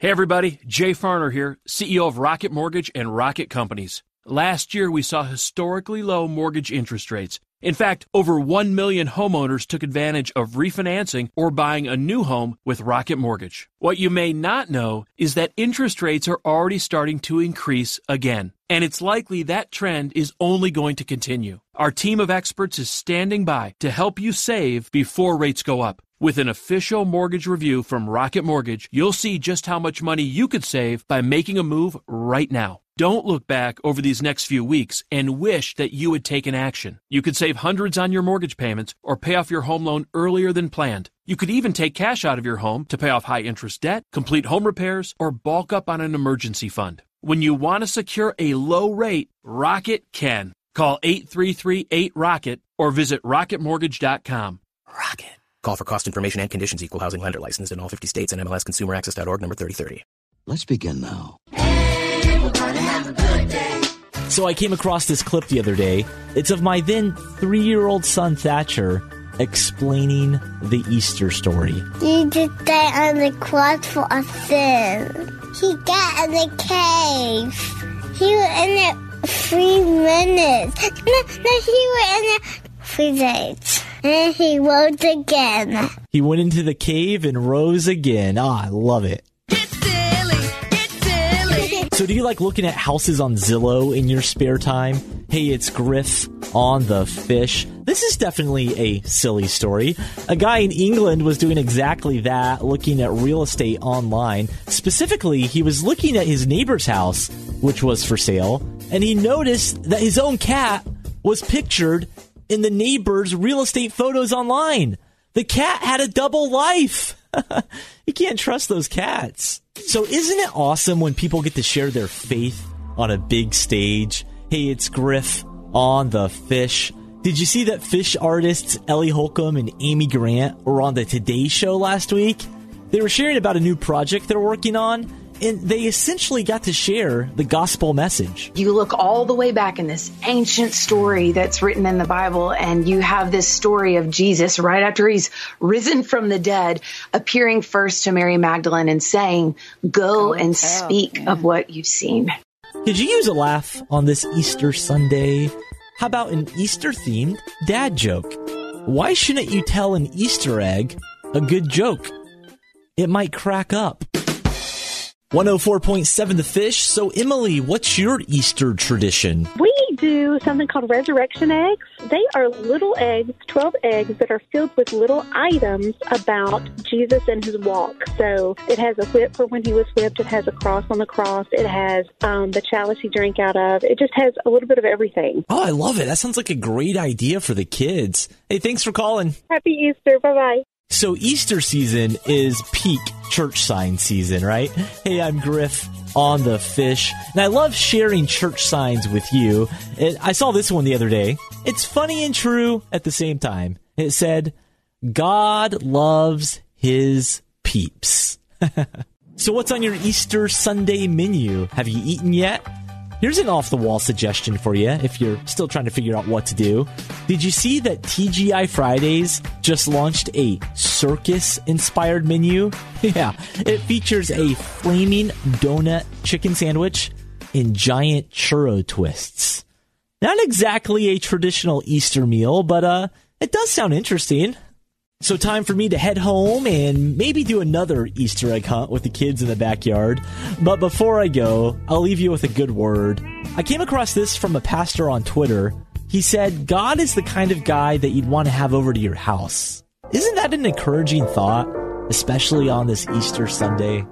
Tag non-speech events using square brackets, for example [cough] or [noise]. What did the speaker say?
Hey everybody, Jay Farner here, CEO of Rocket Mortgage and Rocket Companies. Last year we saw historically low mortgage interest rates. In fact, over 1 million homeowners took advantage of refinancing or buying a new home with Rocket Mortgage. What you may not know is that interest rates are already starting to increase again, and it's likely that trend is only going to continue. Our team of experts is standing by to help you save before rates go up. With an official mortgage review from Rocket Mortgage, you'll see just how much money you could save by making a move right now. Don't look back over these next few weeks and wish that you had taken action. You could save hundreds on your mortgage payments or pay off your home loan earlier than planned. You could even take cash out of your home to pay off high interest debt, complete home repairs, or bulk up on an emergency fund. When you want to secure a low rate, Rocket can. Call 833-8ROCKET or visit rocketmortgage.com. Rocket. Call for cost information and conditions. Equal housing lender licensed in all 50 states and MLS MLSConsumerAccess.org number 3030. Let's begin now. So I came across this clip the other day. It's of my then three year old son Thatcher explaining the Easter story. Jesus died on the cross for our sin. He got in the cave. He was in there three minutes. No, no, he was in there three days. And he rose again. He went into the cave and rose again. Ah, I love it. [laughs] So, do you like looking at houses on Zillow in your spare time? Hey, it's Griff on the fish. This is definitely a silly story. A guy in England was doing exactly that, looking at real estate online. Specifically, he was looking at his neighbor's house, which was for sale, and he noticed that his own cat was pictured in the neighbor's real estate photos online. The cat had a double life. [laughs] you can't trust those cats. So, isn't it awesome when people get to share their faith on a big stage? Hey, it's Griff on the fish. Did you see that fish artists Ellie Holcomb and Amy Grant were on the Today Show last week? They were sharing about a new project they're working on, and they essentially got to share the gospel message. You look all the way back in this ancient story that's written in the Bible, and you have this story of Jesus right after he's risen from the dead, appearing first to Mary Magdalene and saying, Go and speak of what you've seen. Could you use a laugh on this Easter Sunday? How about an Easter themed dad joke? Why shouldn't you tell an Easter egg a good joke? It might crack up. 104.7 The Fish. So, Emily, what's your Easter tradition? We do something called resurrection eggs. They are little eggs, 12 eggs, that are filled with little items about Jesus and his walk. So it has a whip for when he was whipped, it has a cross on the cross, it has um, the chalice he drank out of. It just has a little bit of everything. Oh, I love it. That sounds like a great idea for the kids. Hey, thanks for calling. Happy Easter. Bye bye. So Easter season is peak church sign season, right? Hey, I'm Griff on the fish, and I love sharing church signs with you. I saw this one the other day. It's funny and true at the same time. It said, "God loves his peeps." [laughs] so what's on your Easter Sunday menu? Have you eaten yet? Here's an off the wall suggestion for you if you're still trying to figure out what to do. Did you see that TGI Fridays just launched a circus inspired menu? [laughs] Yeah, it features a flaming donut chicken sandwich and giant churro twists. Not exactly a traditional Easter meal, but uh, it does sound interesting. So, time for me to head home and maybe do another Easter egg hunt with the kids in the backyard. But before I go, I'll leave you with a good word. I came across this from a pastor on Twitter. He said, God is the kind of guy that you'd want to have over to your house. Isn't that an encouraging thought, especially on this Easter Sunday?